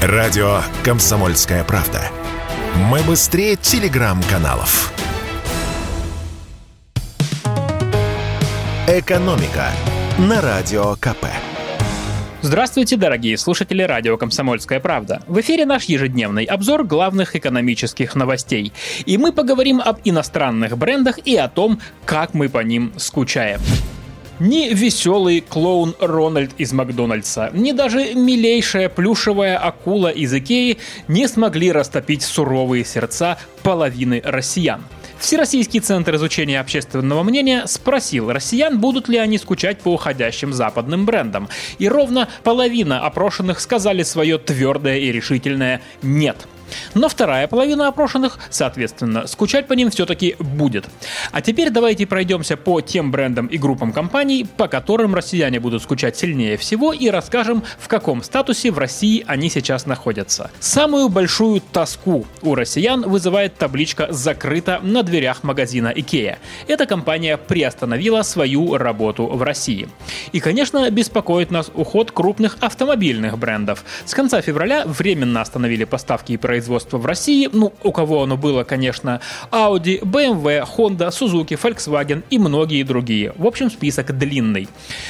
Радио «Комсомольская правда». Мы быстрее телеграм-каналов. «Экономика» на Радио КП. Здравствуйте, дорогие слушатели радио «Комсомольская правда». В эфире наш ежедневный обзор главных экономических новостей. И мы поговорим об иностранных брендах и о том, как мы по ним скучаем. Ни веселый клоун Рональд из Макдональдса, ни даже милейшая плюшевая акула из Икеи не смогли растопить суровые сердца половины россиян. Всероссийский центр изучения общественного мнения спросил россиян, будут ли они скучать по уходящим западным брендам. И ровно половина опрошенных сказали свое твердое и решительное «нет». Но вторая половина опрошенных, соответственно, скучать по ним все-таки будет. А теперь давайте пройдемся по тем брендам и группам компаний, по которым россияне будут скучать сильнее всего и расскажем, в каком статусе в России они сейчас находятся. Самую большую тоску у россиян вызывает табличка «Закрыто» на дверях магазина IKEA. Эта компания приостановила свою работу в России. И, конечно, беспокоит нас уход крупных автомобильных брендов. С конца февраля временно остановили поставки и производство производства в России, ну, у кого оно было, конечно, Audi, BMW, Honda, Suzuki, Volkswagen и многие другие. В общем, список длинный.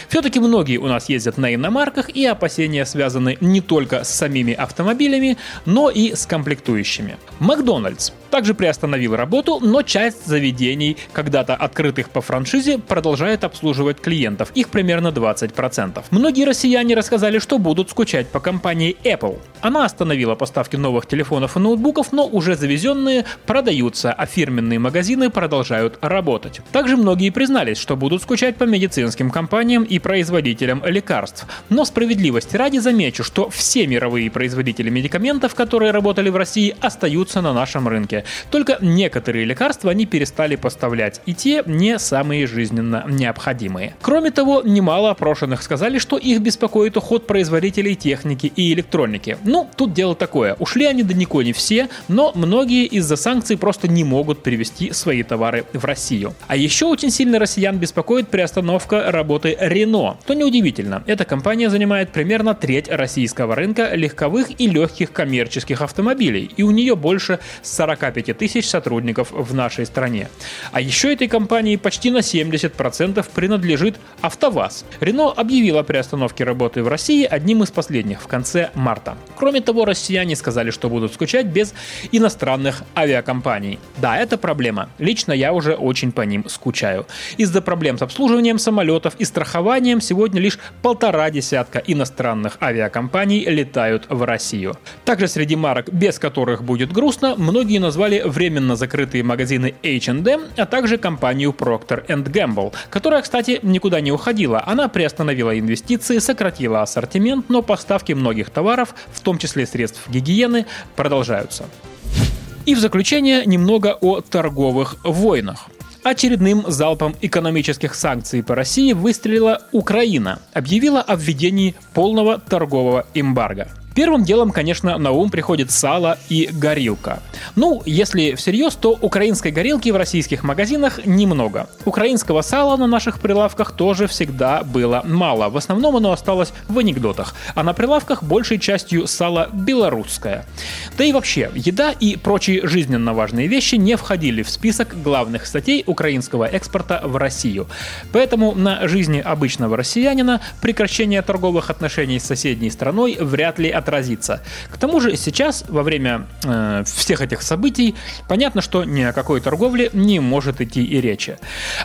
Все-таки многие у нас ездят на иномарках, и опасения связаны не только с самими автомобилями, но и с комплектующими. Макдональдс также приостановил работу, но часть заведений, когда-то открытых по франшизе, продолжает обслуживать клиентов. Их примерно 20%. Многие россияне рассказали, что будут скучать по компании Apple. Она остановила поставки новых телефонов телефонов и ноутбуков, но уже завезенные продаются, а фирменные магазины продолжают работать. Также многие признались, что будут скучать по медицинским компаниям и производителям лекарств. Но справедливости ради замечу, что все мировые производители медикаментов, которые работали в России, остаются на нашем рынке. Только некоторые лекарства они перестали поставлять, и те не самые жизненно необходимые. Кроме того, немало опрошенных сказали, что их беспокоит уход производителей техники и электроники. Ну, тут дело такое. Ушли они далеко далеко не все, но многие из-за санкций просто не могут перевести свои товары в Россию. А еще очень сильно россиян беспокоит приостановка работы Renault. То неудивительно, эта компания занимает примерно треть российского рынка легковых и легких коммерческих автомобилей, и у нее больше 45 тысяч сотрудников в нашей стране. А еще этой компании почти на 70% принадлежит АвтоВАЗ. Renault объявила о приостановке работы в России одним из последних в конце марта. Кроме того, россияне сказали, что будут скучать без иностранных авиакомпаний. Да, это проблема. Лично я уже очень по ним скучаю. Из-за проблем с обслуживанием самолетов и страхованием сегодня лишь полтора десятка иностранных авиакомпаний летают в Россию. Также среди марок, без которых будет грустно, многие назвали временно закрытые магазины H&M, а также компанию Procter Gamble, которая, кстати, никуда не уходила. Она приостановила инвестиции, сократила ассортимент, но поставки многих товаров, в том числе средств гигиены, продолжаются. И в заключение немного о торговых войнах. Очередным залпом экономических санкций по России выстрелила Украина, объявила о введении полного торгового эмбарго. Первым делом, конечно, на ум приходит сало и горилка. Ну, если всерьез, то украинской горилки в российских магазинах немного. Украинского сала на наших прилавках тоже всегда было мало. В основном оно осталось в анекдотах. А на прилавках большей частью сало белорусское. Да и вообще, еда и прочие жизненно важные вещи не входили в список главных статей украинского экспорта в Россию. Поэтому на жизни обычного россиянина прекращение торговых отношений с соседней страной вряд ли от отразится. К тому же сейчас, во время э, всех этих событий, понятно, что ни о какой торговле не может идти и речи.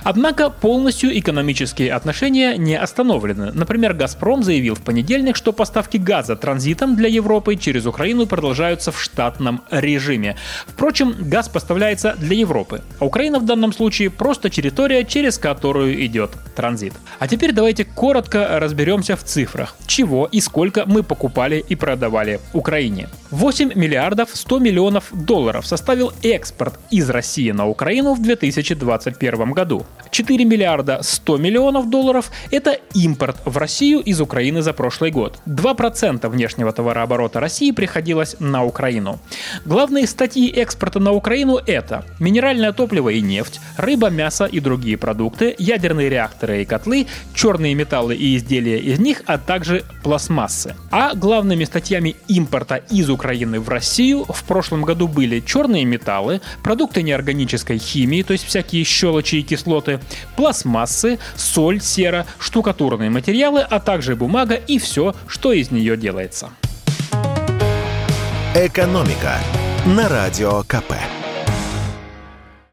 Однако полностью экономические отношения не остановлены. Например, «Газпром» заявил в понедельник, что поставки газа транзитом для Европы через Украину продолжаются в штатном режиме. Впрочем, газ поставляется для Европы, а Украина в данном случае просто территория, через которую идет транзит. А теперь давайте коротко разберемся в цифрах, чего и сколько мы покупали и продавали Украине. 8 миллиардов 100 миллионов долларов составил экспорт из России на Украину в 2021 году. 4 миллиарда 100 миллионов долларов – это импорт в Россию из Украины за прошлый год. 2% внешнего товарооборота России приходилось на Украину. Главные статьи экспорта на Украину – это минеральное топливо и нефть, рыба, мясо и другие продукты, ядерные реакторы и котлы, черные металлы и изделия из них, а также пластмассы. А главными статьями импорта из Украины в Россию в прошлом году были черные металлы, продукты неорганической химии, то есть всякие щелочи и кислоты, пластмассы, соль, сера, штукатурные материалы, а также бумага и все, что из нее делается. «Экономика» на Радио КП.